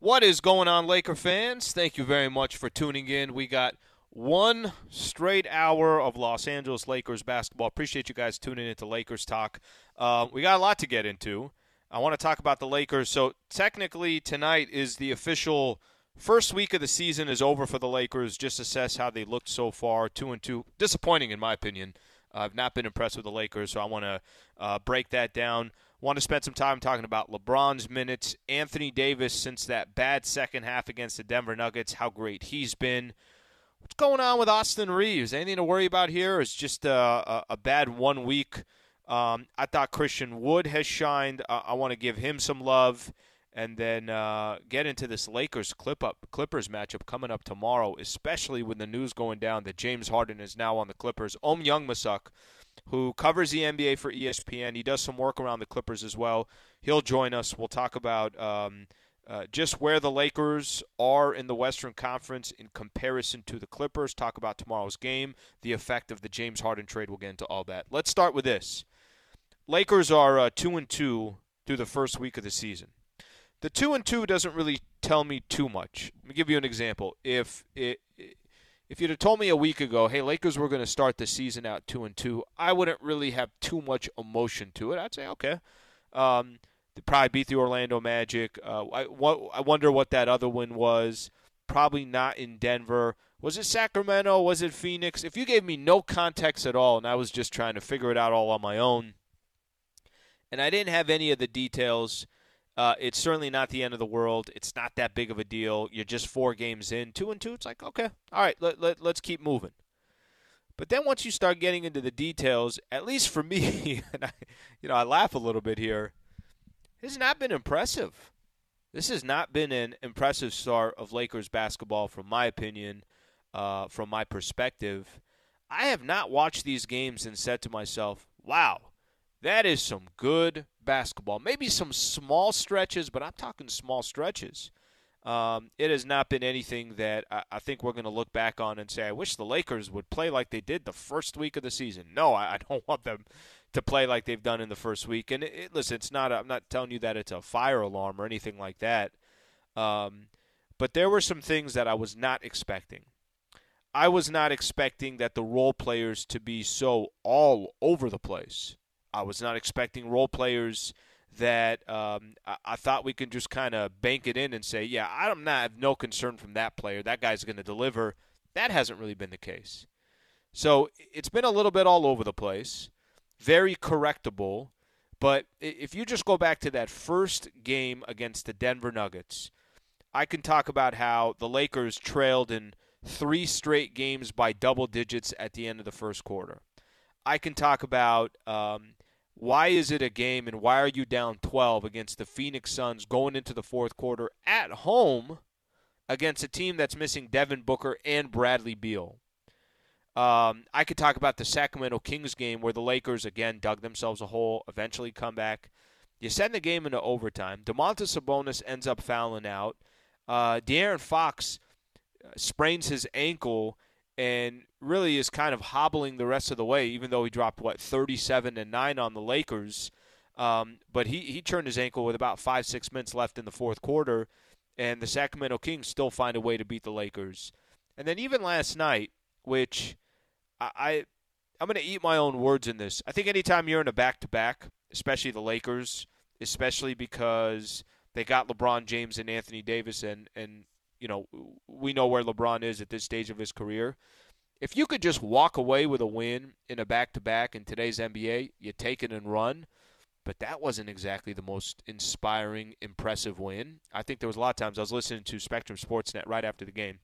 What is going on, Laker fans? Thank you very much for tuning in. We got one straight hour of Los Angeles Lakers basketball. Appreciate you guys tuning into Lakers Talk. Uh, we got a lot to get into. I want to talk about the Lakers. So, technically, tonight is the official first week of the season is over for the Lakers. Just assess how they looked so far. Two and two. Disappointing, in my opinion. I've not been impressed with the Lakers, so I want to uh, break that down. Want to spend some time talking about LeBron's minutes, Anthony Davis since that bad second half against the Denver Nuggets, how great he's been. What's going on with Austin Reaves? Anything to worry about here? It's just a, a, a bad one week. Um, I thought Christian Wood has shined. Uh, I want to give him some love, and then uh, get into this Lakers clip up Clippers matchup coming up tomorrow, especially with the news going down that James Harden is now on the Clippers. Ohm Youngmisuk who covers the NBA for ESPN. He does some work around the Clippers as well. He'll join us. We'll talk about um, uh, just where the Lakers are in the Western Conference in comparison to the Clippers. Talk about tomorrow's game, the effect of the James Harden trade. We'll get into all that. Let's start with this. Lakers are uh, two and two through the first week of the season. The two and two doesn't really tell me too much. Let me give you an example. If it, if you'd have told me a week ago, hey, Lakers were going to start the season out two and two, I wouldn't really have too much emotion to it. I'd say, okay, um, they probably beat the Orlando Magic. Uh, I, what, I wonder what that other win was. Probably not in Denver. Was it Sacramento? Was it Phoenix? If you gave me no context at all, and I was just trying to figure it out all on my own, and I didn't have any of the details uh, it's certainly not the end of the world. It's not that big of a deal. You're just four games in, two and two. It's like okay, all right, let, let let's keep moving. But then once you start getting into the details, at least for me, and I, you know, I laugh a little bit here. This has not been impressive. This has not been an impressive start of Lakers basketball, from my opinion, uh, from my perspective. I have not watched these games and said to myself, "Wow, that is some good basketball. Maybe some small stretches, but I'm talking small stretches. Um, it has not been anything that I, I think we're going to look back on and say, I wish the Lakers would play like they did the first week of the season. No, I, I don't want them to play like they've done in the first week. And it, it, listen, it's not. I'm not telling you that it's a fire alarm or anything like that. Um, but there were some things that I was not expecting. I was not expecting that the role players to be so all over the place. I was not expecting role players that um, I, I, thought we could just kind of bank it in and say, yeah, I'm not I have no concern from that player. That guy's going to deliver. That hasn't really been the case. So it's been a little bit all over the place, very correctable. But if you just go back to that first game against the Denver Nuggets, I can talk about how the Lakers trailed in three straight games by double digits at the end of the first quarter. I can talk about um, why is it a game and why are you down 12 against the Phoenix Suns going into the fourth quarter at home against a team that's missing Devin Booker and Bradley Beal? Um, I could talk about the Sacramento Kings game where the Lakers again dug themselves a hole, eventually come back. You send the game into overtime. Domantas Sabonis ends up fouling out. Uh, De'Aaron Fox sprains his ankle and really is kind of hobbling the rest of the way, even though he dropped what 37 and nine on the Lakers. Um, but he he turned his ankle with about five six minutes left in the fourth quarter, and the Sacramento Kings still find a way to beat the Lakers. And then even last night, which I, I I'm going to eat my own words in this. I think anytime you're in a back to back, especially the Lakers, especially because they got LeBron James and Anthony Davis, and and you know, we know where LeBron is at this stage of his career. If you could just walk away with a win in a back to back in today's NBA, you take it and run. But that wasn't exactly the most inspiring, impressive win. I think there was a lot of times I was listening to Spectrum Sportsnet right after the game,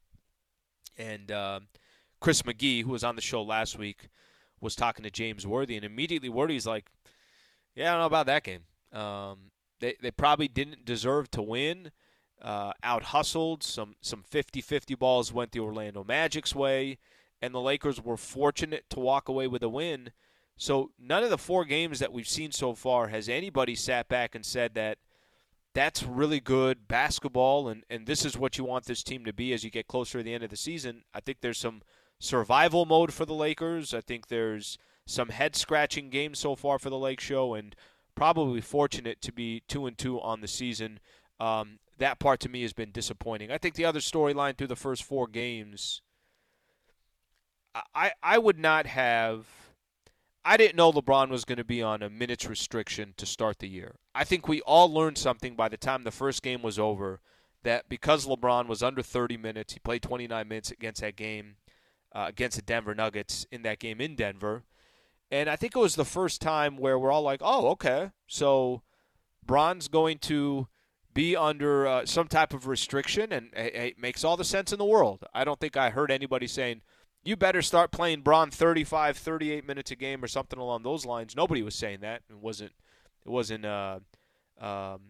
and uh, Chris McGee, who was on the show last week, was talking to James Worthy, and immediately Worthy's like, "Yeah, I don't know about that game. Um, they they probably didn't deserve to win." uh, out hustled. Some some 50-50 balls went the Orlando Magic's way, and the Lakers were fortunate to walk away with a win. So none of the four games that we've seen so far has anybody sat back and said that that's really good basketball and, and this is what you want this team to be as you get closer to the end of the season. I think there's some survival mode for the Lakers. I think there's some head scratching games so far for the Lake Show and probably fortunate to be two and two on the season. Um, that part to me has been disappointing. I think the other storyline through the first four games, I I would not have. I didn't know LeBron was going to be on a minutes restriction to start the year. I think we all learned something by the time the first game was over that because LeBron was under 30 minutes, he played 29 minutes against that game uh, against the Denver Nuggets in that game in Denver. And I think it was the first time where we're all like, oh, okay. So Bron's going to be under uh, some type of restriction, and it, it, makes all the sense in the world. I don't think I heard anybody saying, you better start playing Bron 35, 38 minutes a game or something along those lines. Nobody was saying that. It wasn't, it wasn't, uh, um,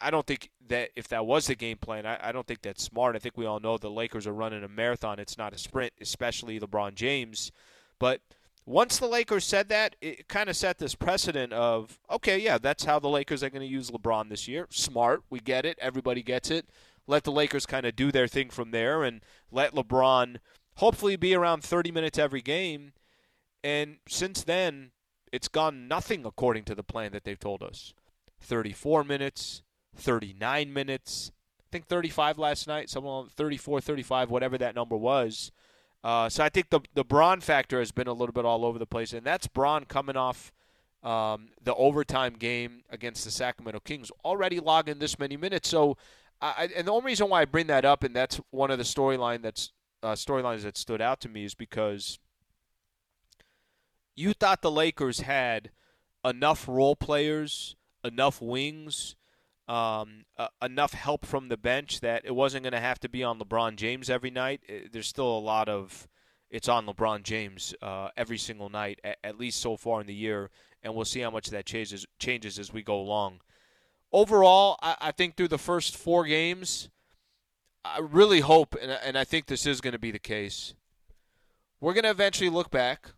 I, don't think that if that was the game plan, I don't think that's smart. I think we all know the Lakers are running a marathon. It's not a sprint, especially LeBron James. But – once the Lakers said that, it kind of set this precedent of, okay, yeah, that's how the Lakers are going to use LeBron this year. Smart. We get it. Everybody gets it. Let the Lakers kind of do their thing from there and let LeBron hopefully be around 30 minutes every game. And since then, it's gone nothing according to the plan that they've told us 34 minutes, 39 minutes, I think 35 last night, someone 34, 35, whatever that number was. Uh, so I think the the Bron factor has been a little bit all over the place, and that's Bron coming off um, the overtime game against the Sacramento Kings, already logging this many minutes. So, I, and the only reason why I bring that up, and that's one of the storyline that's uh, storylines that stood out to me, is because you thought the Lakers had enough role players, enough wings, um, uh, enough help from the bench that it wasn't going to have to be on LeBron James every night. It, there's still a lot of it's on LeBron James uh, every single night, at, at, least so far in the year, and we'll see how much that changes changes as we go along. Overall, I, I think through the first four games, I really hope, and, and I think this is going to be the case. We're going to eventually look back,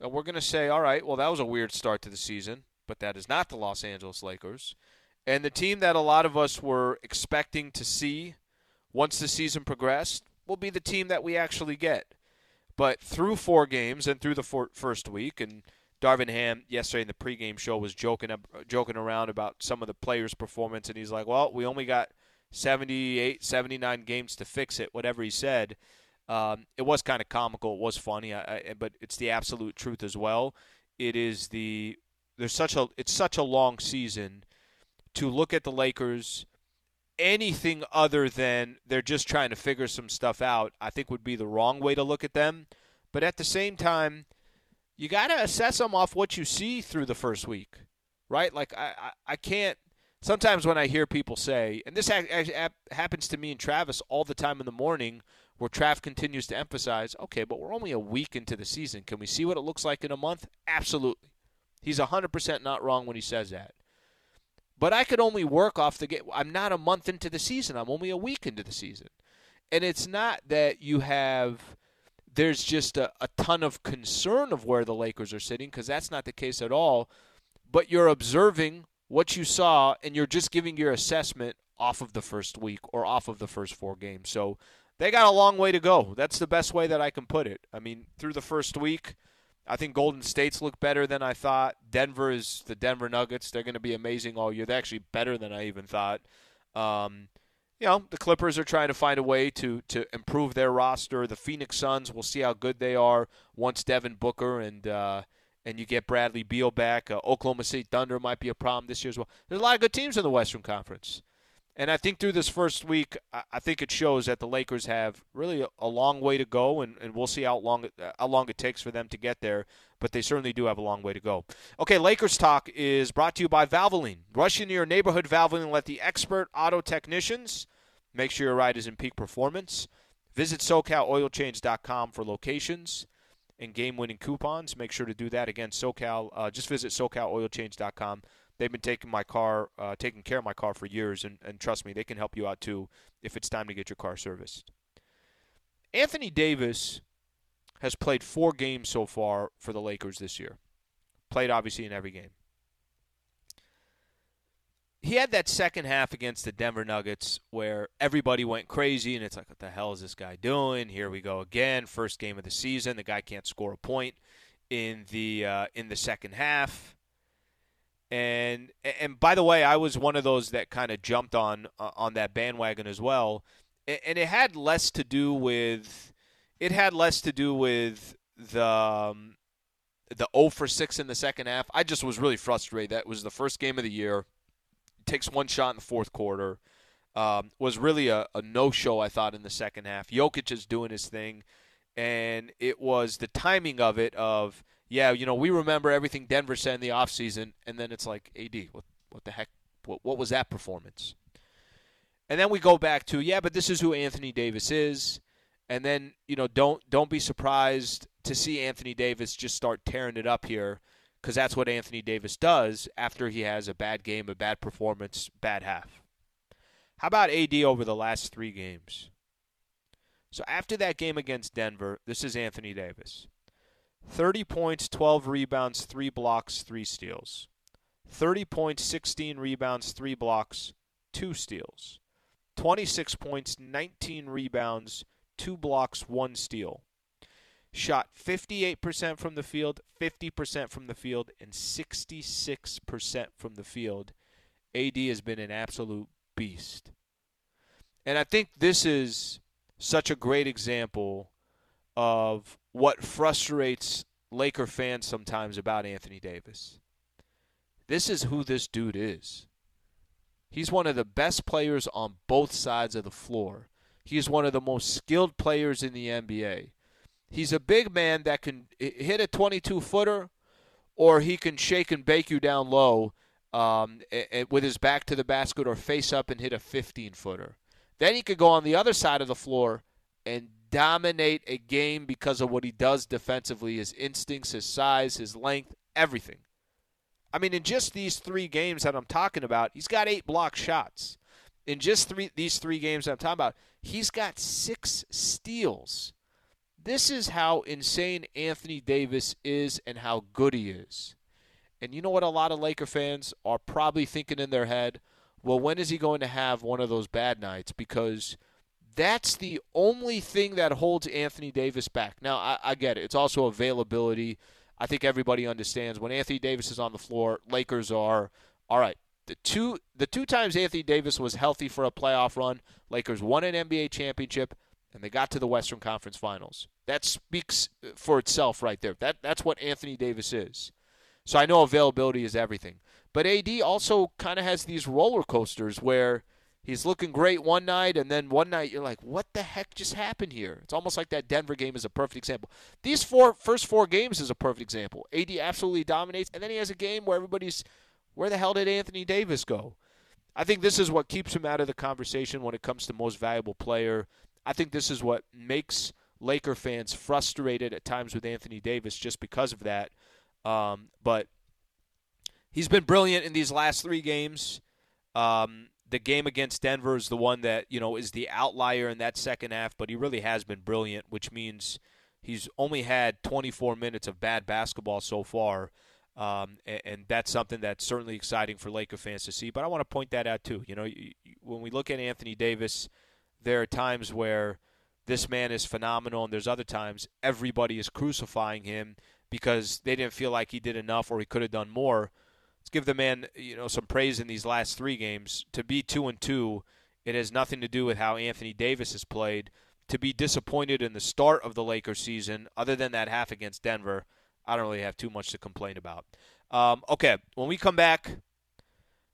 and we're going to say, all right, well, that was a weird start to the season, but that is not the Los Angeles Lakers. And the team that a lot of us were expecting to see once the season progressed will be the team that we actually get. But through four games and through the four, first week, and Darvin Ham yesterday in the pregame show was joking joking around about some of the players' performance, and he's like, "Well, we only got 78, 79 games to fix it." Whatever he said, um, it was kind of comical. It was funny, I, I, but it's the absolute truth as well. It is the there's such a it's such a long season to look at the Lakers anything other than they're just trying to figure some stuff out, I think would be the wrong way to look at them. But at the same time, you got to assess them off what you see through the first week, right? Like I, I, I can't. Sometimes when I hear people say, and this ha- ha- happens to me and Travis all the time in the morning, where Trav continues to emphasize, okay, but we're only a week into the season. Can we see what it looks like in a month? Absolutely. He's 100% not wrong when he says that. But I could only work off the game. I'm not a month into the season. I'm only a week into the season. And it's not that you have there's just a, a ton of concern of where the Lakers are sitting because that's not the case at all. But you're observing what you saw and you're just giving your assessment off of the first week or off of the first four games. So they got a long way to go. That's the best way that I can put it. I mean, through the first week, I think Golden State's look better than I thought. Denver is the Denver Nuggets. They're going to be amazing all year. They're actually better than I even thought. Um, you know, the Clippers are trying to find a way to to improve their roster. The Phoenix Suns, we'll see how good they are once Devin Booker and uh, and you get Bradley Beal back. Uh, Oklahoma City Thunder might be a problem this year as well. There's a lot of good teams in the Western Conference. And I think through this first week, I think it shows that the Lakers have really a long way to go, and, and we'll see how long how long it takes for them to get there. But they certainly do have a long way to go. Okay, Lakers talk is brought to you by Valvoline. Rush into your neighborhood Valvoline and let the expert auto technicians make sure your ride is in peak performance. Visit SoCalOilChange.com for locations and game-winning coupons. Make sure to do that again. SoCal, uh, just visit SoCalOilChange.com They've been taking my car, uh, taking care of my car for years, and, and trust me, they can help you out too if it's time to get your car serviced. Anthony Davis has played four games so far for the Lakers this year. Played obviously in every game. He had that second half against the Denver Nuggets where everybody went crazy and it's like, what the hell is this guy doing? Here we go again. First game of the season. The guy can't score a point in the uh, in the second half. And and by the way, I was one of those that kind of jumped on uh, on that bandwagon as well. And it had less to do with it had less to do with the um, the 0 for 6 in the second half. I just was really frustrated. That was the first game of the year. Takes one shot in the fourth quarter. Um, was really a, a no show, I thought, in the second half. Jokic is doing his thing. And it was the timing of it of, yeah, you know, we remember everything Denver said in the offseason. And then it's like, AD, what, what the heck? What, what was that performance? And then we go back to, yeah, but this is who Anthony Davis is and then you know don't don't be surprised to see Anthony Davis just start tearing it up here because that's what Anthony Davis does after he has a bad game, a bad performance, bad half. How about AD over the last three games? So after that game against Denver, this is Anthony Davis. 30 points, 12 rebounds, 3 blocks, 3 steals. 30 points, 16 rebounds, 3 blocks, 2 steals. 26 points, 19 rebounds, two blocks, one steal. Shot 58% from the field, 50% from the field, and 66% from the field. AD has been an absolute beast. And I think this is such a great example of what frustrates Laker fans sometimes about Anthony Davis. This is who this dude is. He's one of the best players on both sides of the floor. He's one of the most skilled players in the NBA. He's a big man that can hit a 22 footer, or he can shake and bake you down low um, with his back to the basket or face up and hit a 15 footer. Then he could go on the other side of the floor and dominate a game because of what he does defensively his instincts, his size, his length, everything. I mean, in just these three games that I'm talking about, he's got eight block shots. In just three these three games that I'm talking about, He's got six steals. This is how insane Anthony Davis is and how good he is. And you know what a lot of Laker fans are probably thinking in their head? Well, when is he going to have one of those bad nights? Because that's the only thing that holds Anthony Davis back. Now, I, I get it. It's also availability. I think everybody understands when Anthony Davis is on the floor, Lakers are, all right, the two the two times Anthony Davis was healthy for a playoff run, Lakers won an NBA championship and they got to the Western Conference Finals. That speaks for itself right there. That that's what Anthony Davis is. So I know availability is everything. But AD also kind of has these roller coasters where he's looking great one night and then one night you're like, "What the heck just happened here?" It's almost like that Denver game is a perfect example. These four first four games is a perfect example. AD absolutely dominates and then he has a game where everybody's where the hell did Anthony Davis go? I think this is what keeps him out of the conversation when it comes to most valuable player. I think this is what makes Laker fans frustrated at times with Anthony Davis just because of that. Um, but he's been brilliant in these last three games. Um, the game against Denver is the one that you know is the outlier in that second half, but he really has been brilliant, which means he's only had 24 minutes of bad basketball so far. Um, and, and, that's something that's certainly exciting for Laker fans to see. But I want to point that out too. You know, when we look at Anthony Davis, there are times where this man is phenomenal, and there's other times everybody is crucifying him because they didn't feel like he did enough or he could have done more. Let's give the man, you know, some praise in these last three games. To be two and two, it has nothing to do with how Anthony Davis has played. To be disappointed in the start of the Lakers season, other than that half against Denver I don't really have too much to complain about. Um, okay, when we come back,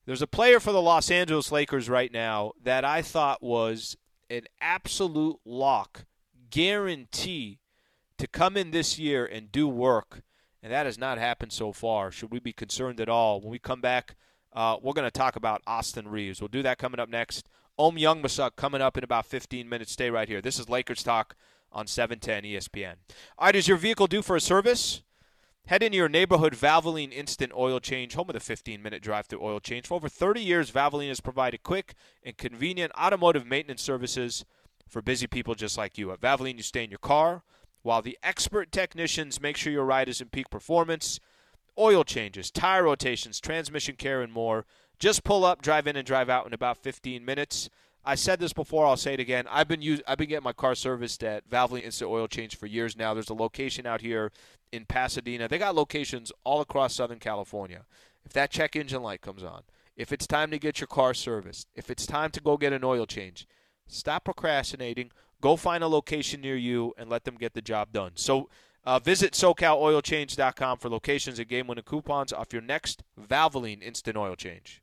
there's a player for the Los Angeles Lakers right now that I thought was an absolute lock, guarantee to come in this year and do work, and that has not happened so far. Should we be concerned at all? When we come back, uh, we're going to talk about Austin Reaves. We'll do that coming up next. Ohm Young Youngmisuk coming up in about 15 minutes. Stay right here. This is Lakers Talk on 710 ESPN. All right, is your vehicle due for a service? Head into your neighborhood Valvoline Instant Oil Change, home of the 15 minute drive through oil change. For over 30 years, Valvoline has provided quick and convenient automotive maintenance services for busy people just like you. At Valvoline, you stay in your car while the expert technicians make sure your ride is in peak performance. Oil changes, tire rotations, transmission care, and more. Just pull up, drive in, and drive out in about 15 minutes. I said this before. I'll say it again. I've been use, I've been getting my car serviced at Valvoline Instant Oil Change for years now. There's a location out here in Pasadena. They got locations all across Southern California. If that check engine light comes on, if it's time to get your car serviced, if it's time to go get an oil change, stop procrastinating. Go find a location near you and let them get the job done. So uh, visit SoCalOilChange.com for locations and game-winning coupons off your next Valvoline Instant Oil Change.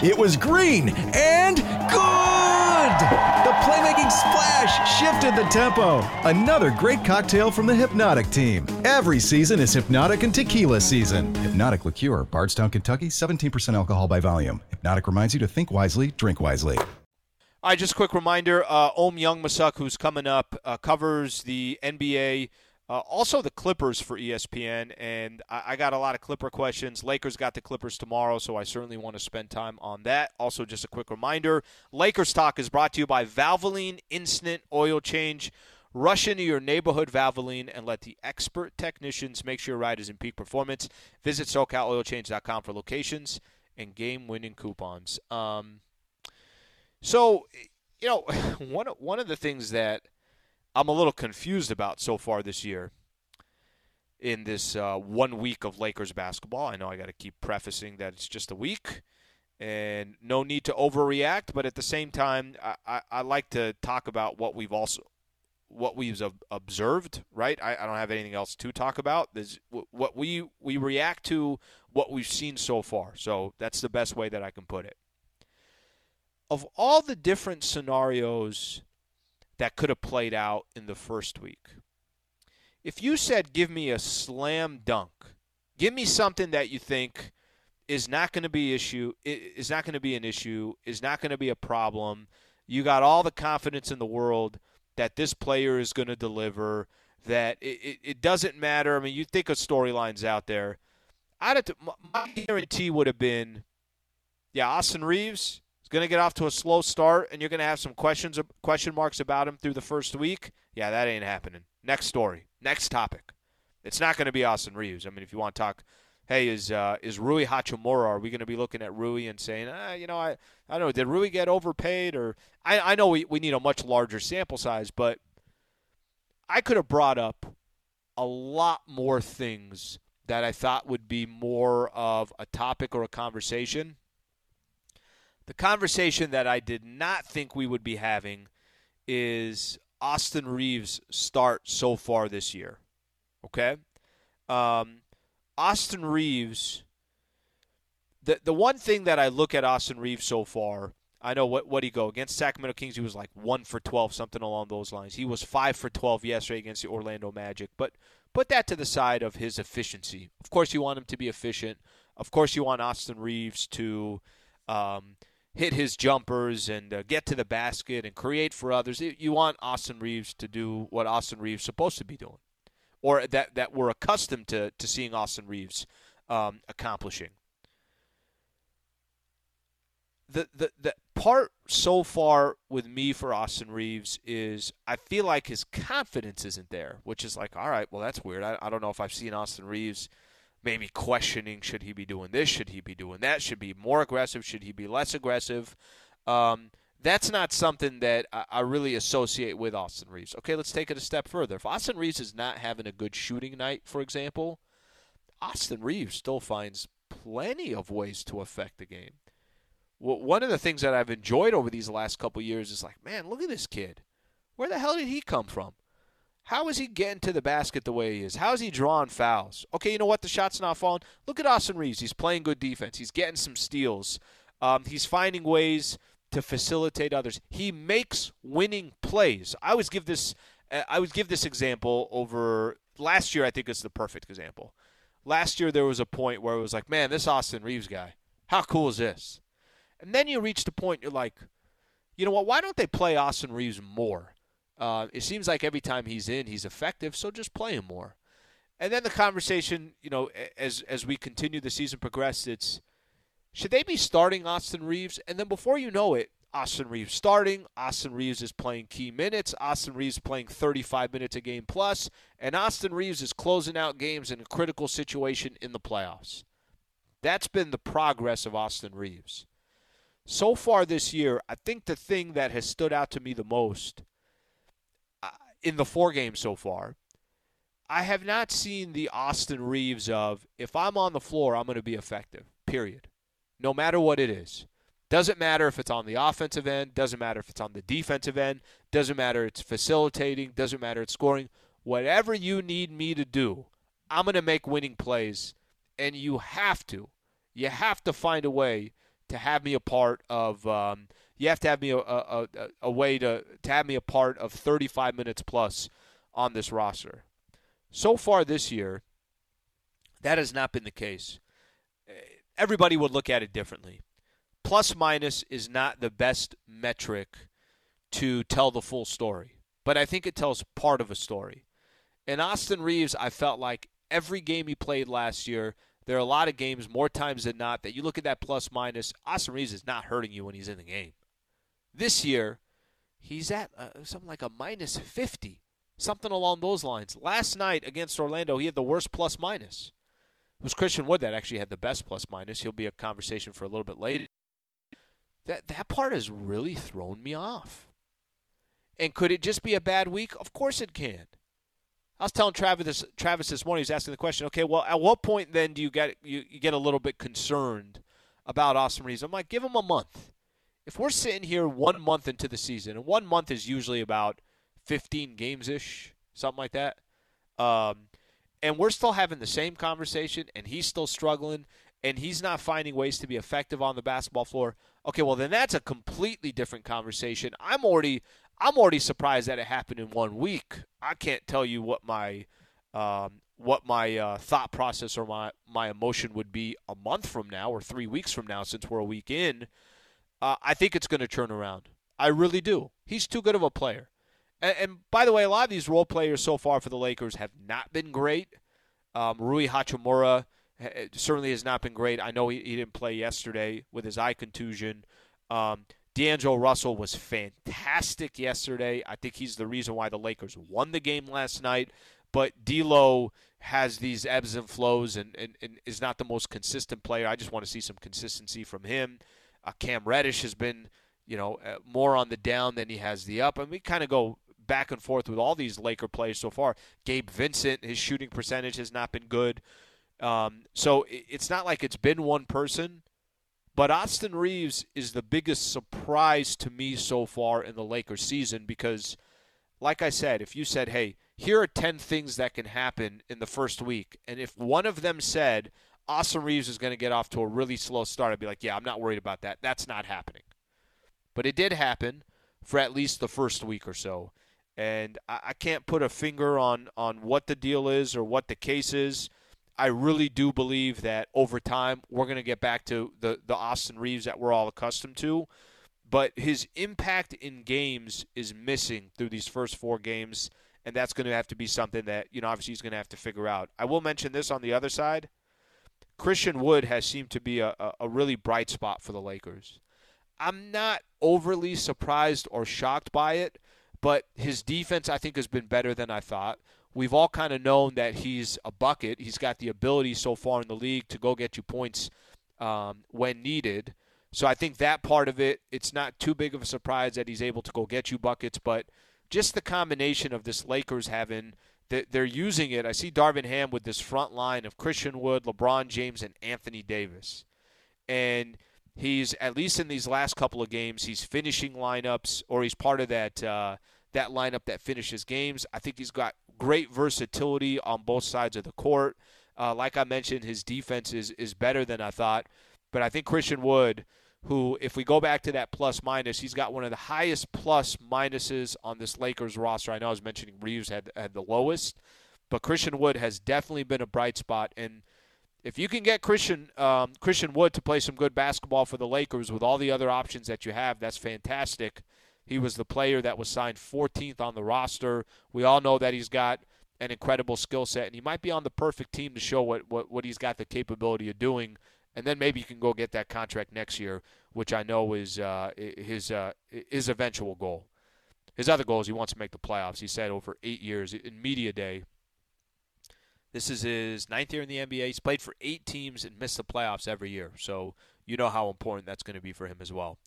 It was green and good! The playmaking splash shifted the tempo. Another great cocktail from the Hypnotic team. Every season is Hypnotic and Tequila season. Hypnotic Liqueur, Bardstown, Kentucky, 17% alcohol by volume. Hypnotic reminds you to think wisely, drink wisely. All right, just a quick reminder uh, Ohm Youngmisuk, who's coming up, uh, covers the NBA uh, also, the Clippers for ESPN, and I, I, got a lot of Clipper questions. Lakers got the Clippers tomorrow, so I certainly want to spend time on that. Also, just a quick reminder Lakers Talk is brought to you by Valvoline Instant Oil Change. Rush into your neighborhood Valvoline and let the expert technicians make sure your ride is in peak performance. Visit SoCalOilChange.com for locations and game winning coupons. Um, so, you know, one, one of the things that I'm a little confused about so far this year in this uh, one week of Lakers basketball. I know I got to keep prefacing that it's just a week and no need to overreact, but at the same time, I, I, I like to talk about what we've also what we've observed. Right, I, I don't have anything else to talk about. There's what we we react to what we've seen so far. So that's the best way that I can put it. Of all the different scenarios that could have played out in the first week. If you said, give me a slam dunk, give me something that you think is not going to be issue is not going to be an issue, is not going to be a problem. You got all the confidence in the world that this player is going to deliver. That it, it, it, doesn't matter. I mean, you think of storylines out there. I'd have to, my guarantee would have been, yeah, Austin Reaves going to get off to a slow start, and you're going to have some questions, question marks about him through the first week. Yeah, that ain't happening. Next story. Next topic. It's not going to be Austin Reaves. I mean, if you want to talk, hey, is uh, is Rui Hachimura? Are we going to be looking at Rui and saying, ah, you know, I I don't know, did Rui get overpaid? Or I I know we we need a much larger sample size, but I could have brought up a lot more things that I thought would be more of a topic or a conversation the conversation that I did not think we would be having is Austin Reaves' start so far this year. Okay? Um, Austin Reaves, the, the one thing that I look at Austin Reaves so far, I know what what he go against Sacramento Kings. He was like one for twelve, something along those lines. He was five for twelve yesterday against the Orlando Magic. But put that to the side of his efficiency. Of course, you want him to be efficient. Of course, you want Austin Reaves to um, hit his jumpers and uh, get to the basket and create for others. You want Austin Reaves to do what Austin Reaves is supposed to be doing, or that that we're accustomed to to seeing Austin Reaves um, accomplishing. The, the the part so far with me for Austin Reaves is I feel like his confidence isn't there, which is like, all right, well that's weird. I, I don't know if I've seen Austin Reaves maybe questioning should he be doing this, should he be doing that, should be more aggressive, should he be less aggressive. Um, that's not something that I, really associate with Austin Reaves. Okay, let's take it a step further. If Austin Reaves is not having a good shooting night, for example, Austin Reaves still finds plenty of ways to affect the game. Well, one of the things that I've enjoyed over these last couple years is like, man, look at this kid. Where the hell did he come from? How is he getting to the basket the way he is? How is he drawing fouls? Okay, you know what? The shot's not falling. Look at Austin Reaves. He's playing good defense. He's getting some steals. Um, he's finding ways to facilitate others. He makes winning plays. I always give this. Uh, I would give this example over last year. I think it's the perfect example. Last year there was a point where it was like, man, this Austin Reaves guy, how cool is this? And then you reach the point you're like, you know what? Why don't they play Austin Reaves more? Uh, it seems like every time he's in, he's effective. So just play him more. And then the conversation, you know, as as we continue the season progress, it's should they be starting Austin Reaves? And then before you know it, Austin Reaves starting. Austin Reaves is playing key minutes. Austin Reaves playing 35 minutes a game plus, and Austin Reaves is closing out games in a critical situation in the playoffs. That's been the progress of Austin Reaves. So far this year, I think the thing that has stood out to me the most in the four games so far, I have not seen the Austin Reaves of if I'm on the floor, I'm going to be effective. Period no matter what it is. Doesn't matter if it's on the offensive end, doesn't matter if it's on the defensive end, doesn't matter it's facilitating, doesn't matter it's scoring. Whatever you need me to do, I'm going to make winning plays. And you have to. You have to find a way to have me a part of. Um, you have to have me a, a, a, a way to, to have me a part of 35 minutes plus on this roster. So far this year, that has not been the case everybody would look at it differently. Plus minus is not the best metric to tell the full story, but I think it tells part of a story. And Austin Reaves, I felt like every game he played last year, there are a lot of games, more times than not, that you look at that plus minus. Austin Reaves is not hurting you when he's in the game. This year, he's at uh, something like a minus 50, something along those lines. Last night against Orlando, he had the worst plus minus. It was Christian Wood that actually had the best plus minus. He'll be a conversation for a little bit later. That that part has really thrown me off. And could it just be a bad week? Of course it can. I was telling Travis this, Travis this morning. He was asking the question. Okay, well, at what point then do you get you, you get a little bit concerned about Austin Reaves? I'm like, give him a month. If we're sitting here one month into the season, and one month is usually about 15 games ish, something like that. Um, and we're still having the same conversation, and he's still struggling, and he's not finding ways to be effective on the basketball floor. Okay, well then that's a completely different conversation. I'm already I'm already surprised that it happened in one week. I can't tell you what my um, what my uh, thought process or my my emotion would be a month from now or three weeks from now, since we're a week in. Uh, I think it's going to turn around. I really do. He's too good of a player. And, and, by the way, a lot of these role players so far for the Lakers have not been great. Um, Rui Hachimura certainly has not been great. I know he, he didn't play yesterday with his eye contusion. Um, D'Angelo Russell was fantastic yesterday. I think he's the reason why the Lakers won the game last night. But D'Lo has these ebbs and flows and, and, and, is not the most consistent player. I just want to see some consistency from him. Uh, Cam Reddish has been, you know, uh, more on the down than he has the up. And we kind of go back and forth with all these Laker players so far. Gabe Vincent, his shooting percentage has not been good. Um, so it's not like it's been one person, but Austin Reaves is the biggest surprise to me so far in the Lakers season because, like I said, if you said, hey, here are 10 things that can happen in the first week, and if one of them said, Austin Reaves is going to get off to a really slow start, I'd be like, yeah, I'm not worried about that. That's not happening. But it did happen for at least the first week or so and I, I can't put a finger on on what the deal is or what the case is. I really do believe that over time we're going to get back to the the Austin Reaves that we're all accustomed to. But his impact in games is missing through these first four games, and that's going to have to be something that you know obviously he's going to have to figure out. I will mention this on the other side. Christian Wood has seemed to be a, a really bright spot for the Lakers. I'm not overly surprised or shocked by it but his defense, I think, has been better than I thought. we've all kind of known that he's a bucket. He's got the ability so far in the league to go get you points um, when needed. So I think that part of it, it's not too big of a surprise that he's able to go get you buckets, but just the combination of this Lakers having they're using it. I see Darvin Ham with this front line of Christian Wood, LeBron James, and Anthony Davis, and he's at least in these last couple of games, he's finishing lineups or he's part of that uh, that lineup that finishes games. I think he's got great versatility on both sides of the court. Uh, like I mentioned, his defense is is better than I thought, but I think Christian Wood who, if we go back to that plus minus, he's got one of the highest plus minuses on this Lakers roster. I know I was mentioning Reaves had, had the lowest, but Christian Wood has definitely been a bright spot. And if you can get Christian um, Christian Wood to play some good basketball for the Lakers with all the other options that you have, that's fantastic. He was the player that was signed 14th on the roster. We all know that he's got an incredible skill set, and he might be on the perfect team to show what, what, what he's got the capability of doing and then maybe you can go get that contract next year, which I know is uh, his uh, his eventual goal. His other goal is he wants to make the playoffs. He said over eight years in media day. This is his ninth year in the NBA. He's played for eight teams and missed the playoffs every year. So you know how important that's going to be for him as well.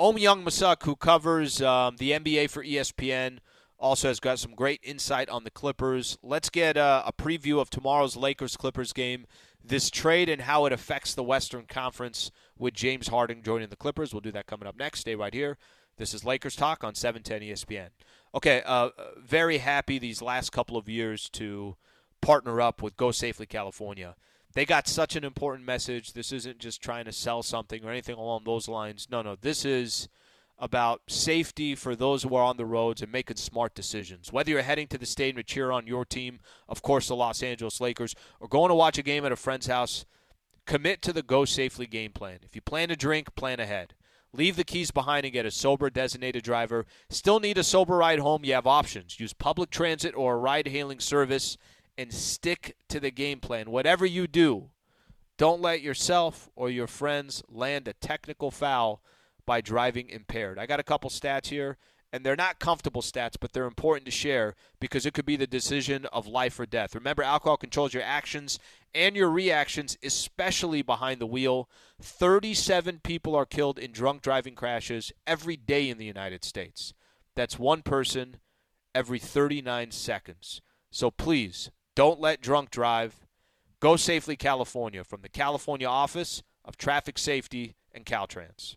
Owyang who covers um, the NBA for ESPN, also has got some great insight on the Clippers. Let's get uh, a preview of tomorrow's Lakers Clippers game this trade and how it affects the Western Conference with James Harden joining the Clippers. We'll do that coming up next. Stay right here. This is Lakers Talk on 710 ESPN. Okay, uh, very happy these last couple of years to partner up with Go Safely California. They got such an important message. This isn't just trying to sell something or anything along those lines. No, no, this is about safety for those who are on the roads and making smart decisions. Whether you're heading to the stadium to cheer on your team, of course, the Los Angeles Lakers, or going to watch a game at a friend's house, commit to the Go Safely game plan. If you plan to drink, plan ahead. Leave the keys behind and get a sober designated driver. Still need a sober ride home? You have options. Use public transit or a ride hailing service and stick to the game plan. Whatever you do, don't let yourself or your friends land a technical foul by driving impaired. I got a couple stats here, and they're not comfortable stats, but they're important to share because it could be the decision of life or death. Remember, alcohol controls your actions and your reactions, especially behind the wheel. 37 people are killed in drunk driving crashes every day in the United States. That's one person every 39 seconds. So please, don't let drunk drive. Go safely, California, from the California Office of Traffic Safety and Caltrans.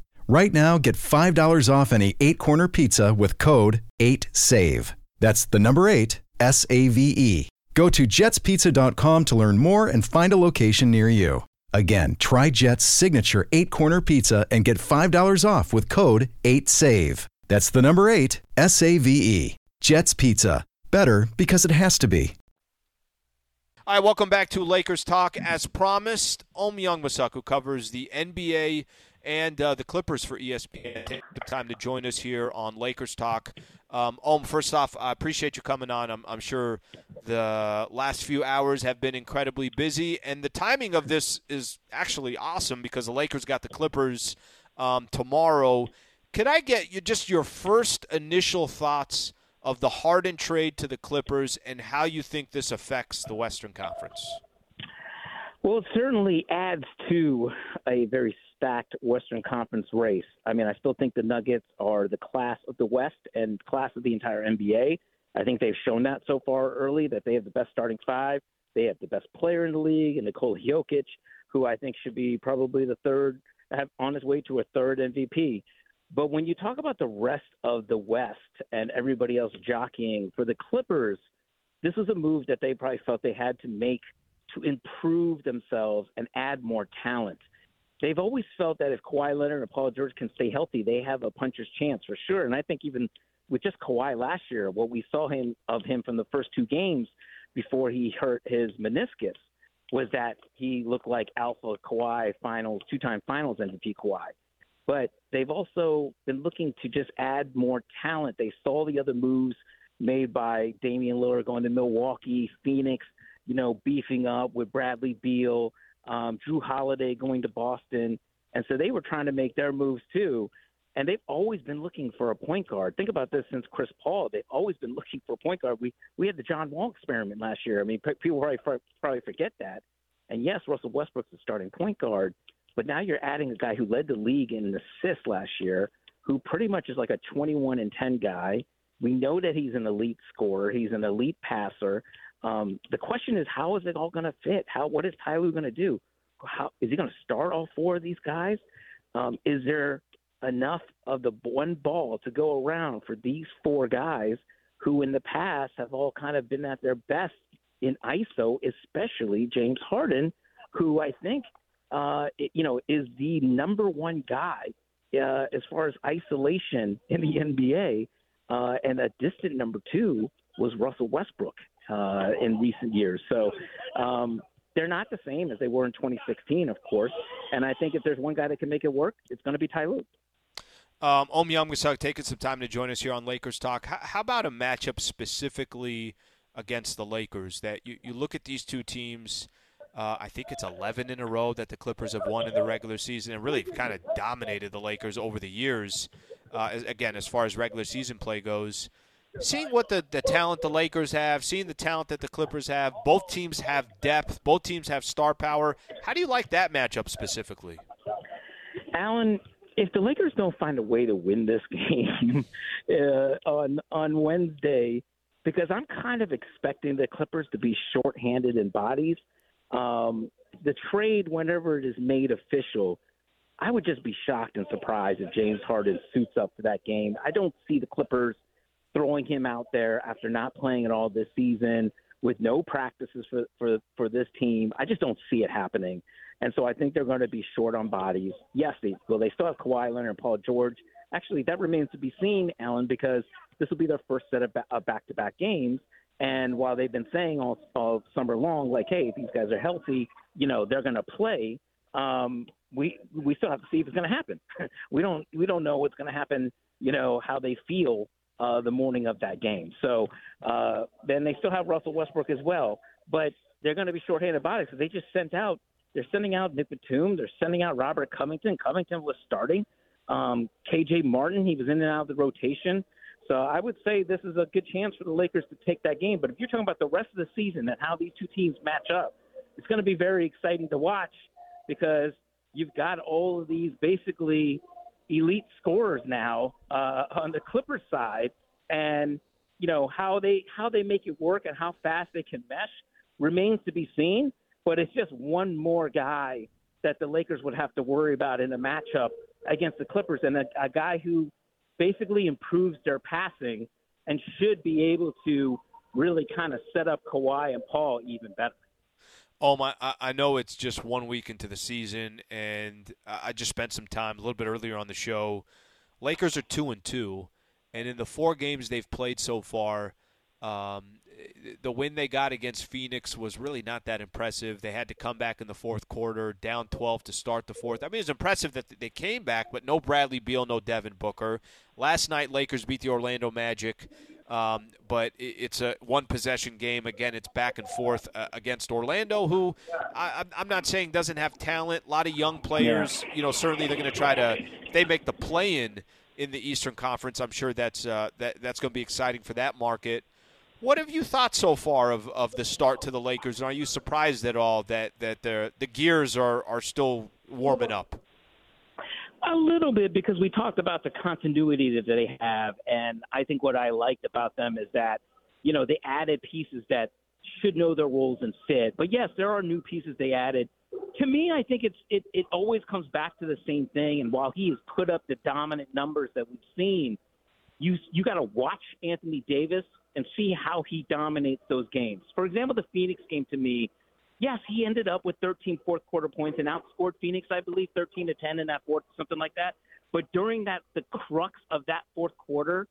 Right now, get $5 off any eight corner pizza with code 8SAVE. That's the number eight, S A V E. Go to jetspizza.com to learn more and find a location near you. Again, try Jet's signature eight corner pizza and get $5 off with code 8SAVE. That's the number eight, S A V E. Jet's Pizza. Better because it has to be. All right, welcome back to Lakers Talk. As promised, Ohm Youngmisuk, who covers the NBA and uh, the Clippers for ESPN. Take the time to join us here on Lakers Talk. Um, Ohm, first off, I appreciate you coming on. I'm, I'm, sure the last few hours have been incredibly busy, and the timing of this is actually awesome because the Lakers got the Clippers um, tomorrow. Can I get you just your first initial thoughts of the Harden trade to the Clippers and how you think this affects the Western Conference? Well, it certainly adds to a very stacked Western Conference race. I mean, I still think the Nuggets are the class of the West and class of the entire NBA. I think they've shown that so far early that they have the best starting five. They have the best player in the league, and Nikola Jokic, who I think should be probably the third, on his way to a third MVP. But when you talk about the rest of the West and everybody else jockeying for the Clippers, this was a move that they probably felt they had to make – to improve themselves and add more talent. They've always felt that if Kawhi Leonard and Paul George can stay healthy, they have a puncher's chance for sure. And I think even with just Kawhi last year, what we saw him of him from the first two games before he hurt his meniscus was that he looked like alpha Kawhi finals, two-time finals MVP Kawhi. But they've also been looking to just add more talent. They saw the other moves made by Damian Lillard going to Milwaukee, Phoenix – you know, beefing up with Bradley Beal, um, Jrue Holiday going to Boston. And so they were trying to make their moves too. And they've always been looking for a point guard. Think about this since Chris Paul. They've always been looking for a point guard. We we had the John Wall experiment last year. I mean, people probably, probably forget that. And yes, Russell Westbrook's the starting point guard, but now you're adding a guy who led the league in assists last year, who pretty much is like a 21 and 10 guy. We know that he's an elite scorer. He's an elite passer. Um, the question is, how is it all going to fit? How what is Ty Lue going to do? How is he going to start all four of these guys? Um, is there enough of the one ball to go around for these four guys who, in the past, have all kind of been at their best in ISO, especially James Harden, who I think uh, you know is the number one guy uh, as far as isolation in the NBA, uh, and a distant number two was Russell Westbrook uh, in recent years. So um, they're not the same as they were in 2016, of course. And I think if there's one guy that can make it work, it's going to be Ty Lue. Um, Ohm Youngmisuk taking some time to join us here on Lakers Talk. How, how, about a matchup specifically against the Lakers? That you, you look at these two teams. Uh, I think it's 11 in a row that the Clippers have won in the regular season and really kind of dominated the Lakers over the years. Uh, again, as far as regular season play goes, seeing what the, the talent the Lakers have, seeing the talent that the Clippers have, both teams have depth, both teams have star power. How do you like that matchup specifically? Alan, if the Lakers don't find a way to win this game uh, on on Wednesday, because I'm kind of expecting the Clippers to be shorthanded in bodies. Um, the trade, whenever it is made official, I would just be shocked and surprised if James Harden suits up for that game. I don't see the Clippers – throwing him out there after not playing at all this season with no practices for for for this team. I just don't see it happening. And so I think they're going to be short on bodies. Yes, they, well, they still have Kawhi Leonard and Paul George. Actually, that remains to be seen, Alan, because this will be their first set of, back-to-back games. And while they've been saying all, all summer long, like, hey, if these guys are healthy, you know, they're going to play. Um, we we still have to see if it's going to happen. we don't we don't know what's going to happen. You know how they feel uh, the morning of that game. So uh, then they still have Russell Westbrook as well, but they're going to be shorthanded about it because they just sent out. They're sending out Nick Batum. They're sending out Robert Covington. Covington was starting. Um, KJ Martin, he was in and out of the rotation. So I would say this is a good chance for the Lakers to take that game. But if you're talking about the rest of the season and how these two teams match up, it's going to be very exciting to watch because you've got all of these basically elite scorers now uh, on the Clippers side, and you know how they how they make it work and how fast they can mesh remains to be seen. But it's just one more guy that the Lakers would have to worry about in a matchup against the Clippers, and a, a guy who basically improves their passing and should be able to really kind of set up Kawhi and Paul even better. Oh my! I know it's just one week into the season, and I just spent some time a little bit earlier on the show. Lakers are two and two, and in the four games they've played so far, um, the win they got against Phoenix was really not that impressive. They had to come back in the fourth quarter, down 12 to start the fourth. I mean, it's impressive that they came back, but no Bradley Beal, no Devin Booker. Last night, Lakers beat the Orlando Magic. Um, but it's a one possession game. Again, it's back and forth uh, against Orlando, who I, am not saying doesn't have talent. A lot of young players. You know, certainly they're going to try to. They make the play in in the Eastern Conference, I'm sure that's uh, that that's going to be exciting for that market. What have you thought so far of, of the start to the Lakers? And are you surprised at all that that the the gears are, are still warming up? A little bit because we talked about the continuity that they have, and I think what I liked about them is that, you know, they added pieces that should know their roles and fit. But yes, there are new pieces they added. To me, I think it's it, it always comes back to the same thing. And while he has put up the dominant numbers that we've seen, you you got to watch Anthony Davis and see how he dominates those games. For example, the Phoenix game to me yes, he ended up with 13 fourth quarter points and outscored Phoenix, I believe, 13 to 10 in that fourth, something like that. But during that, the crux of that fourth quarter,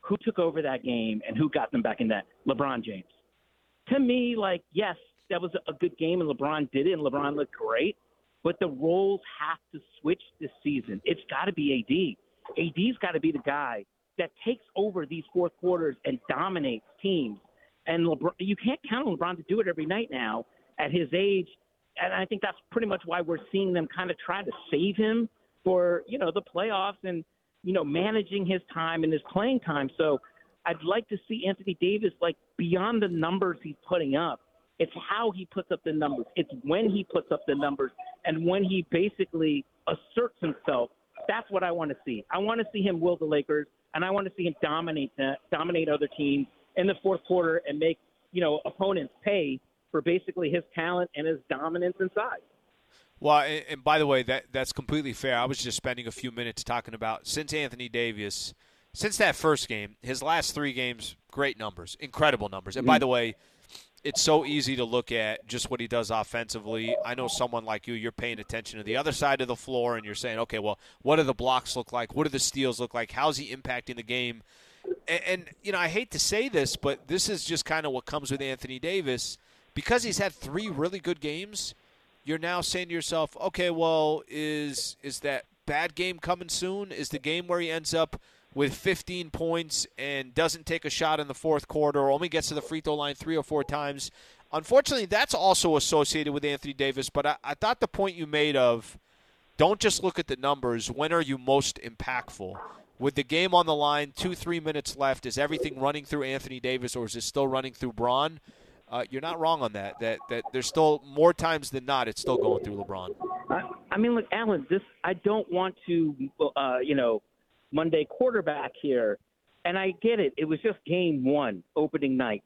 who took over that game and who got them back in that? LeBron James. To me, like, yes, that was a good game and LeBron did it and LeBron looked great, but the roles have to switch this season. It's got to be AD. AD's got to be the guy that takes over these fourth quarters and dominates teams. And LeBron, you can't count on LeBron to do it every night now at his age. And I think that's pretty much why we're seeing them kind of try to save him for, you know, the playoffs and, you know, managing his time and his playing time. So I'd like to see Anthony Davis, like, beyond the numbers he's putting up. It's how he puts up the numbers. It's when he puts up the numbers and when he basically asserts himself. That's what I want to see. I want to see him will the Lakers, and I want to see him dominate uh, dominate other teams in the fourth quarter and make you know opponents pay for basically his talent and his dominance inside. Well, and, and by the way, that that's completely fair. I was just spending a few minutes talking about since Anthony Davis, since that first game, his last three games, great numbers, incredible numbers. And by mm. the way, it's so easy to look at just what he does offensively. I know someone like you, you're paying attention to the other side of the floor and you're saying, okay, well, what do the blocks look like? What do the steals look like? How's he impacting the game? And, and you know, I hate to say this, but this is just kind of what comes with Anthony Davis because he's had three really good games, you're now saying to yourself, okay, well, is is that bad game coming soon? Is the game where he ends up with 15 points and doesn't take a shot in the fourth quarter, or only gets to the free throw line three or four times? Unfortunately, that's also associated with Anthony Davis. But I, I thought the point you made of don't just look at the numbers. When are you most impactful? With the game on the line, two, three minutes left, is everything running through Anthony Davis or is it still running through Bron? Uh, you're not wrong on that. That that there's still more times than not, it's still going through LeBron. I, I mean, look, Alan, this I don't want to, uh, you know, Monday quarterback here, and I get it. It was just game one, opening night.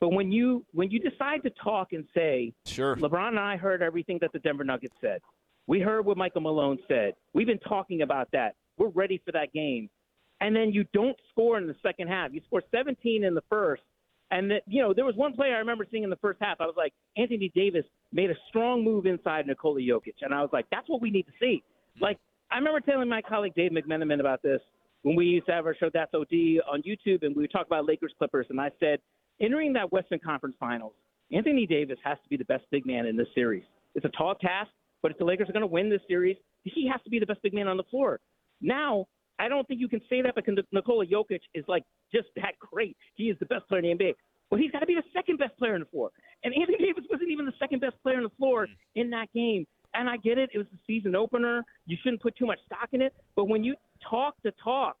But when you when you decide to talk and say, sure, LeBron and I heard everything that the Denver Nuggets said. We heard what Michael Malone said. We've been talking about that. We're ready for that game. And then you don't score in the second half. You score 17 in the first, and that, you know, there was one play I remember seeing in the first half. I was like, Anthony Davis made a strong move inside Nikola Jokic, and I was like, that's what we need to see. Hmm. Like, I remember telling my colleague Dave McMenamin about this when we used to have our show That's OD on YouTube, and we would talk about Lakers Clippers, and I said, entering that Western Conference Finals, Anthony Davis has to be the best big man in this series. It's a tall task, but if the Lakers are going to win this series, he has to be the best big man on the floor. Now, I don't think you can say that because Nikola Jokic is like just that great. He is the best player in the NBA. Well, he's got to be the second best player on the floor. And Anthony Davis wasn't even the second best player on the floor mm. in that game. And I get it; it was the season opener. You shouldn't put too much stock in it. But when you talk the talk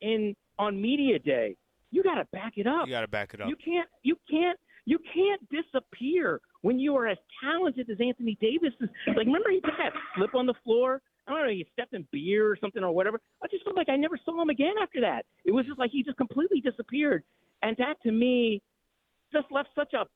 in on media day, you got to back it up. You got to back it up. You can't. You can't. You can't disappear when you are as talented as Anthony Davis is. Like, remember he took that slip on the floor I don't know, he stepped in beer or something or whatever. I just felt like I never saw him again after that. It was just like he just completely disappeared. And that to me just left such a,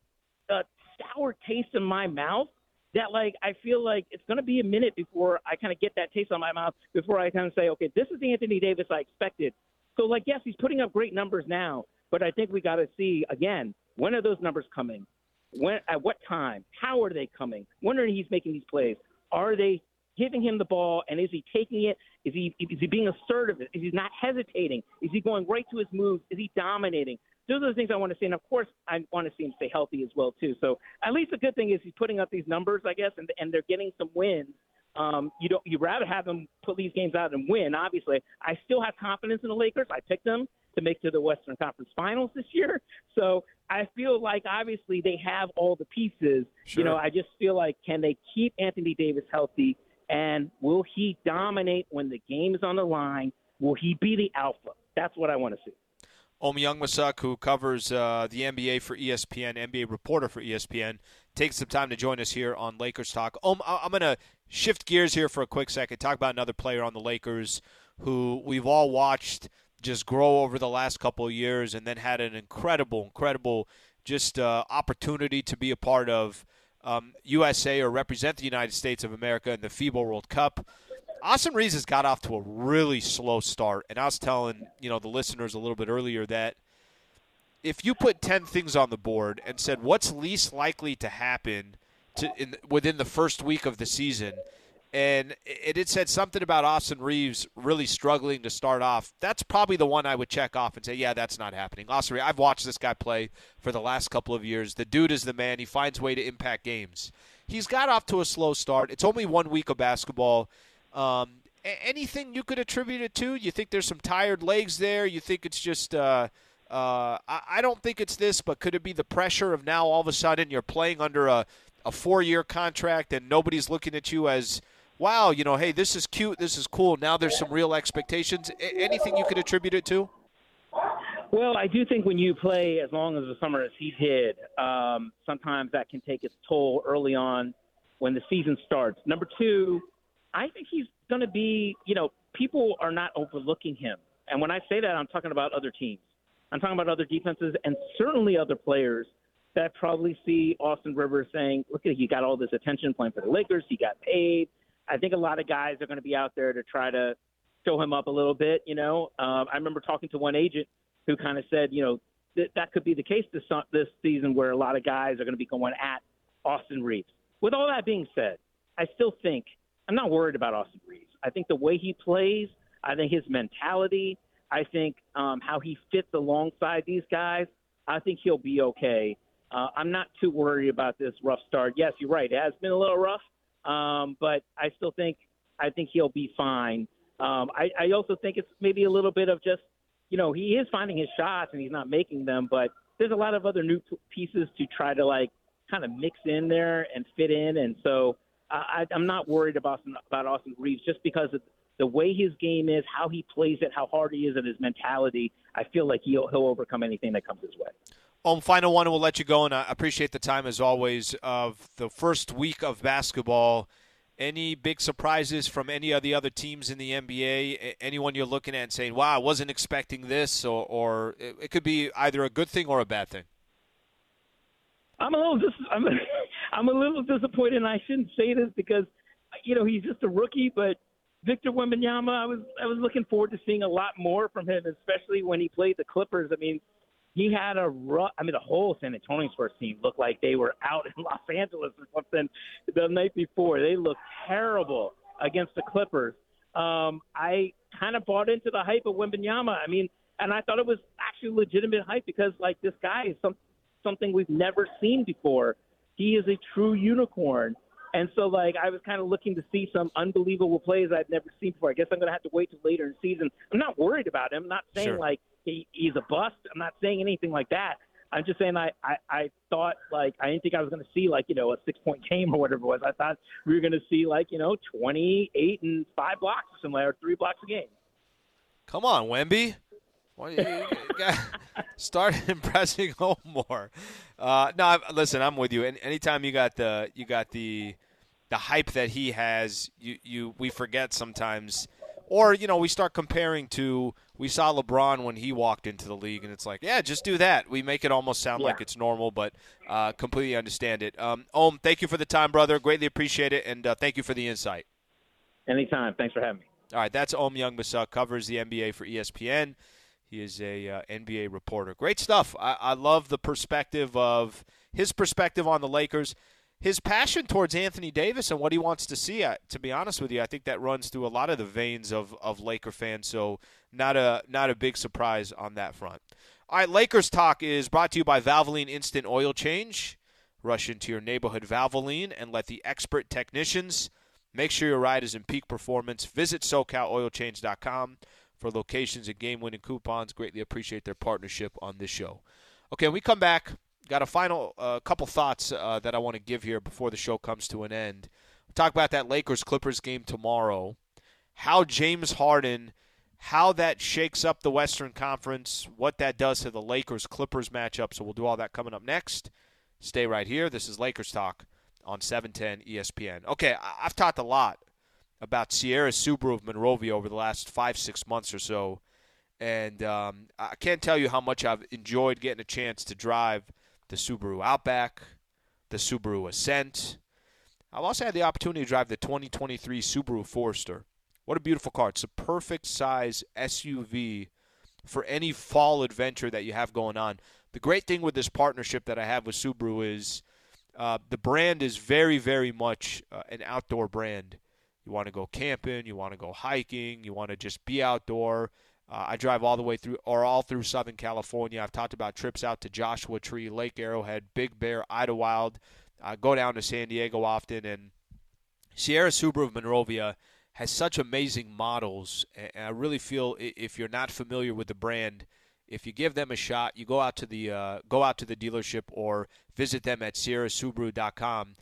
a sour taste in my mouth that like I feel like it's going to be a minute before I kind of get that taste on my mouth before I kind of say, okay, this is the Anthony Davis I expected. So like, yes, he's putting up great numbers now, but I think we got to see again when are those numbers coming? When at what time? How are they coming? When are he's making these plays? Are they giving him the ball and is he taking it? Is he is he being assertive? Is he not hesitating? Is he going right to his moves? Is he dominating? Those are the things I want to see, and of course, I want to see him stay healthy as well too. So at least the good thing is he's putting up these numbers, I guess, and and they're getting some wins Um, you don't. You rather have them put these games out and win. Obviously, I still have confidence in the Lakers. I picked them to make to the Western Conference Finals this year. So I feel like obviously they have all the pieces. Sure. You know, I just feel like can they keep Anthony Davis healthy and will he dominate when the game is on the line? Will he be the alpha? That's what I want to see. Ohm Youngmisuk, who covers uh, the NBA for ESPN, NBA reporter for ESPN, takes some time to join us here on Lakers Talk. Ohm, I'm going to shift gears here for a quick second, talk about another player on the Lakers who we've all watched – just grow over the last couple of years and then had an incredible, incredible just uh, opportunity to be a part of um, USA or represent the United States of America in the FIBA World Cup. Austin Reaves has got off to a really slow start, and I was telling you know the listeners a little bit earlier that if you put ten things on the board and said what's least likely to happen to in, within the first week of the season, and it said something about Austin Reaves really struggling to start off. That's probably the one I would check off and say, yeah, that's not happening. Austin Reaves, I've watched this guy play for the last couple of years. The dude is the man. He finds way to impact games. He's got off to a slow start. It's only one week of basketball. Um, anything you could attribute it to? You think there's some tired legs there? You think it's just uh, uh, I don't think it's this, but could it be the pressure of now all of a sudden you're playing under a, a four year contract and nobody's looking at you as – wow, you know, hey, this is cute, this is cool. Now there's some real expectations. A- anything you could attribute it to? Well, I do think when you play as long as the summer as he's hit, um, sometimes that can take its toll early on when the season starts. Number two, I think he's going to be, you know, people are not overlooking him. And when I say that, I'm talking about other teams. I'm talking about other defenses and certainly other players that probably see Austin Reaves saying, look at, he got all this attention playing for the Lakers. He got paid. I think a lot of guys are going to be out there to try to show him up a little bit. You know, um, I remember talking to one agent who kind of said, you know, th- that could be the case this this season where a lot of guys are going to be going at Austin Reaves. With all that being said, I still think I'm not worried about Austin Reaves. I think the way he plays, I think his mentality, I think um, how he fits alongside these guys, I think he'll be okay. Uh, I'm not too worried about this rough start. Yes, you're right. It has been a little rough, um, but I still think I think he'll be fine. Um, I, I also think it's maybe a little bit of just, you know, he is finding his shots and he's not making them, but there's a lot of other new pieces to try to like kind of mix in there and fit in. And so I, I'm not worried about about Austin Reaves just because of the way his game is, how he plays it, how hard he is, and his mentality. I feel like he'll he'll overcome anything that comes his way. Um, final one, we'll let you go. And I appreciate the time as always of the first week of basketball. Any big surprises from any of the other teams in the NBA? Anyone you're looking at and saying, "Wow, I wasn't expecting this," or, or it could be either a good thing or a bad thing. I'm a little dis- I'm, a, I'm a little disappointed, and I shouldn't say this because you know he's just a rookie, but Victor Wembanyama, I was I was looking forward to seeing a lot more from him, especially when he played the Clippers. I mean, he had a rough. I mean, the whole San Antonio Spurs team looked like they were out in Los Angeles or something the night before. They looked terrible against the Clippers. Um, I kind of bought into the hype of Wembanyama. I mean, and I thought it was actually legitimate hype because like this guy is some something we've never seen before. He is a true unicorn. And so, like, I was kind of looking to see some unbelievable plays I'd never seen before. I guess I'm going to have to wait till later in the season. I'm not worried about him. I'm not saying sure. like he, he's a bust. I'm not saying anything like that. I'm just saying I, I, I thought like I didn't think I was going to see like you know a six point game or whatever it was. I thought we were going to see like you know 28 and five blocks or something, or three blocks a game. Come on, Wemby. Well, you, you start impressing home more. Uh, no, listen, I'm with you. And anytime you got the you got the the hype that he has, you you we forget sometimes, or you know we start comparing to we saw LeBron when he walked into the league, and it's like, yeah, just do that. We make it almost sound yeah. like it's normal, but uh, completely understand it. Um, Ohm, thank you for the time, brother. Greatly appreciate it, and uh, thank you for the insight. Anytime. Thanks for having me. All right, that's Ohm Youngmisuk, covers the NBA for ESPN. He is a uh, NBA reporter. Great stuff. I, I love the perspective of his perspective on the Lakers his passion towards Anthony Davis and what he wants to see. to be honest with you, I think that runs through a lot of the veins of, of Laker fans. So not a not a big surprise on that front. All right, Lakers talk is brought to you by Valvoline Instant Oil Change. Rush into your neighborhood Valvoline and let the expert technicians Make sure your ride is in peak performance. Visit SoCalOilChange.com for locations and game winning coupons. Greatly appreciate their partnership on this show. Okay, when we come back, got a final uh, couple thoughts uh, that I want to give here before the show comes to an end. We'll talk about that Lakers Clippers game tomorrow, how James Harden, how that shakes up the Western Conference, what that does to the Lakers Clippers matchup. So we'll do all that coming up next. Stay right here. This is Lakers Talk on 710 ESPN. Okay, I've talked a lot about Sierra Subaru of Monrovia over the last five, six months or so. And um, I can't tell you how much I've enjoyed getting a chance to drive the Subaru Outback, the Subaru Ascent. I've also had the opportunity to drive the 2023 Subaru Forester. What a beautiful car. It's a perfect size SUV for any fall adventure that you have going on. The great thing with this partnership that I have with Subaru is uh, the brand is very, very much uh, an outdoor brand. You want to go camping, you want to go hiking, you want to just be outdoor. Uh, I drive all the way through, or all through Southern California. I've talked about trips out to Joshua Tree, Lake Arrowhead, Big Bear, Idyllwild. I go down to San Diego often, and Sierra Subaru of Monrovia has such amazing models. And I really feel if you're not familiar with the brand, if you give them a shot, you go out to the uh, go out to the dealership or visit them at sierrasubaru.com.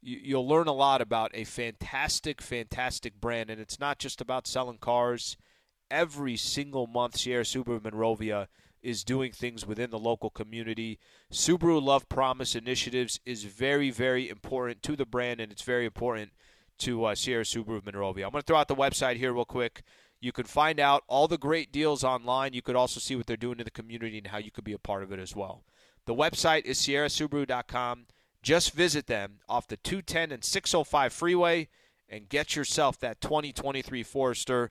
You, you'll learn a lot about a fantastic, fantastic brand, and it's not just about selling cars. Every single month, Sierra Subaru Monrovia is doing things within the local community. Subaru Love Promise initiatives is very, very important to the brand, and it's very important to uh, Sierra Subaru Monrovia. I'm going to throw out the website here real quick. You can find out all the great deals online. You could also see what they're doing in the community and how you could be a part of it as well. The website is sierrasubaru.com. Just visit them off the 210 and 605 freeway and get yourself that 2023 Forester,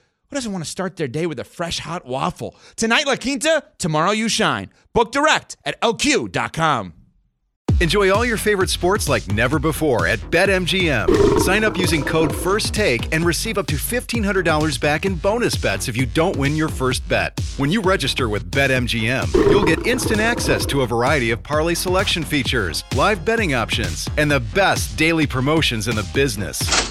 who doesn't want to start their day with a fresh hot waffle? Tonight, La Quinta, tomorrow, you shine. Book direct at lq.com. Enjoy all your favorite sports like never before at BetMGM. Sign up using code FIRSTTAKE and receive up to $1,500 back in bonus bets if you don't win your first bet. When you register with BetMGM, you'll get instant access to a variety of parlay selection features, live betting options, and the best daily promotions in the business.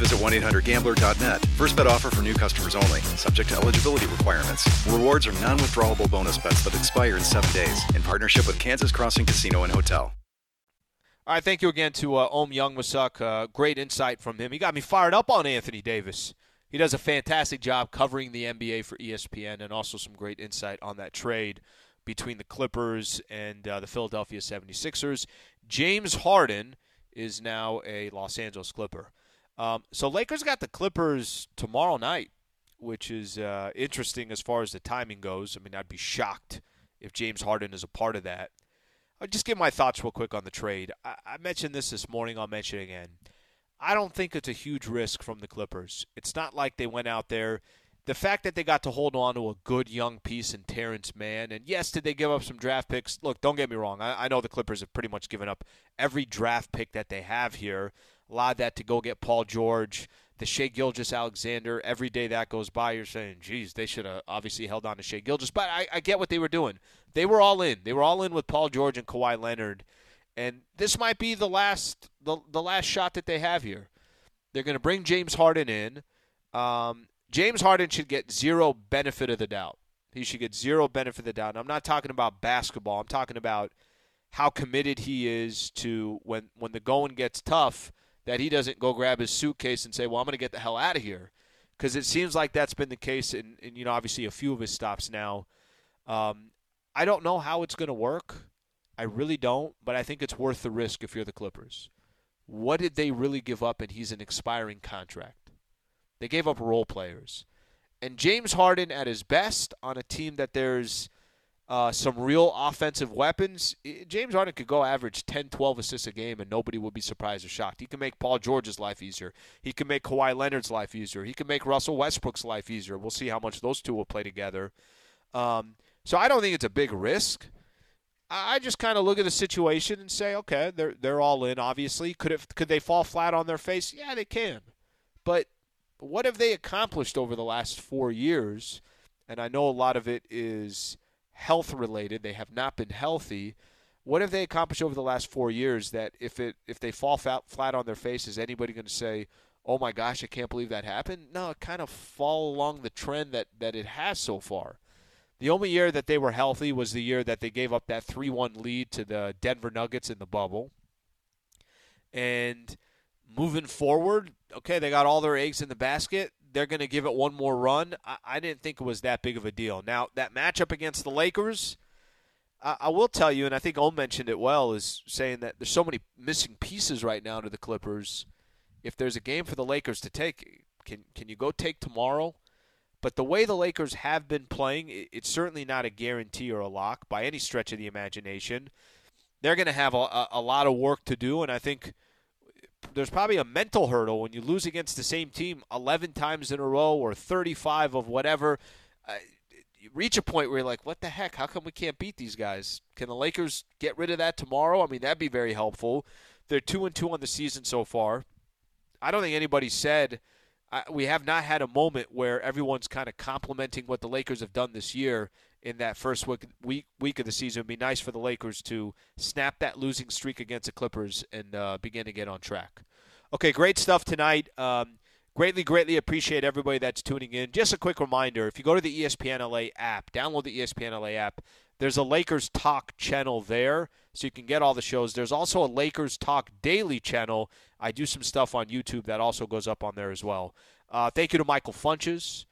visit 1-800-GAMBLER.net. First bet offer for new customers only. Subject to eligibility requirements. Rewards are non-withdrawable bonus bets that expire in seven days. In partnership with Kansas Crossing Casino and Hotel. All right, thank you again to uh, Ohm Youngmisuk. Uh, great insight from him. He got me fired up on Anthony Davis. He does a fantastic job covering the NBA for ESPN and also some great insight on that trade between the Clippers and uh, the Philadelphia 76ers. James Harden is now a Los Angeles Clipper. Um, so Lakers got the Clippers tomorrow night, which is uh, interesting as far as the timing goes. I mean, I'd be shocked if James Harden is a part of that. I'll just give my thoughts real quick on the trade. I, I mentioned this this morning. I'll mention it again. I don't think it's a huge risk from the Clippers. It's not like they went out there. The fact that they got to hold on to a good young piece in Terrence Mann, and yes, did they give up some draft picks? Look, don't get me wrong. I, I know the Clippers have pretty much given up every draft pick that they have here a lot of that to go get Paul George, the Shai Gilgeous-Alexander, Every day that goes by, you're saying, geez, they should have obviously held on to Shai Gilgis. But I, I get what they were doing. They were all in. They were all in with Paul George and Kawhi Leonard. And this might be the last the, the last shot that they have here. They're going to bring James Harden in. Um, James Harden should get zero benefit of the doubt. He should get zero benefit of the doubt. And I'm not talking about basketball. I'm talking about how committed he is to when when the going gets tough – that he doesn't go grab his suitcase and say, "Well, I'm going to get the hell out of here." because it seems like that's been the case in, in you know obviously a few of his stops now. Um, I don't know how it's going to work. I really don't, but I think it's worth the risk if you're the Clippers. What did they really give up? And he's an expiring contract. They gave up role players. And James Harden at his best on a team that there's uh, some real offensive weapons, James Harden could go average 10, 12 assists a game and nobody would be surprised or shocked. He can make Paul George's life easier. He can make Kawhi Leonard's life easier. He can make Russell Westbrook's life easier. We'll see how much those two will play together. Um, so I don't think it's a big risk. I just kind of look at the situation and say, okay, they're they're all in. Obviously, could it could they fall flat on their face? Yeah, they can. But what have they accomplished over the last four years? And I know a lot of it is health related. They have not been healthy. What have they accomplished over the last four years that if it if they fall flat, flat on their face, is anybody going to say, "Oh my gosh, I can't believe that happened"? No, it kind of fall along the trend that that it has so far. The only year that they were healthy was the year that they gave up that 3 1 lead to the Denver Nuggets in the bubble. And moving forward, okay, they got all their eggs in the basket. They're going to give it one more run. I, I, didn't think it was that big of a deal. Now, that matchup against the Lakers, I, I will tell you, and I think Ohm mentioned it well, is saying that there's so many missing pieces right now to the Clippers. If there's a game for the Lakers to take, can can you go take tomorrow? But the way the Lakers have been playing, it's certainly not a guarantee or a lock by any stretch of the imagination. They're going to have a, a, lot of work to do, and I think there's probably a mental hurdle when you lose against the same team 11 times in a row or 35 of whatever. Uh, you reach a point where you're like, what the heck? How come we can't beat these guys? Can the Lakers get rid of that tomorrow? I mean, that'd be very helpful. They're two and two on the season so far. I don't think anybody said – I, we have not had a moment where everyone's kind of complimenting what the Lakers have done this year in that first week, week week of the season. It'd be nice for the Lakers to snap that losing streak against the Clippers and uh, begin to get on track. Okay, great stuff tonight. Um, greatly, greatly appreciate everybody that's tuning in. Just a quick reminder: if you go to the ESPN LA app, download the ESPN LA app. There's a Lakers Talk channel there, so you can get all the shows. There's also a Lakers Talk Daily channel I do some stuff on YouTube that also goes up on there as well. Uh, thank you to Michael Funches.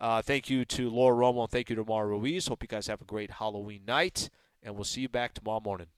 Uh, thank you to Laura Romo. And thank you to Mara Ruiz. Hope you guys have a great Halloween night. And we'll see you back tomorrow morning.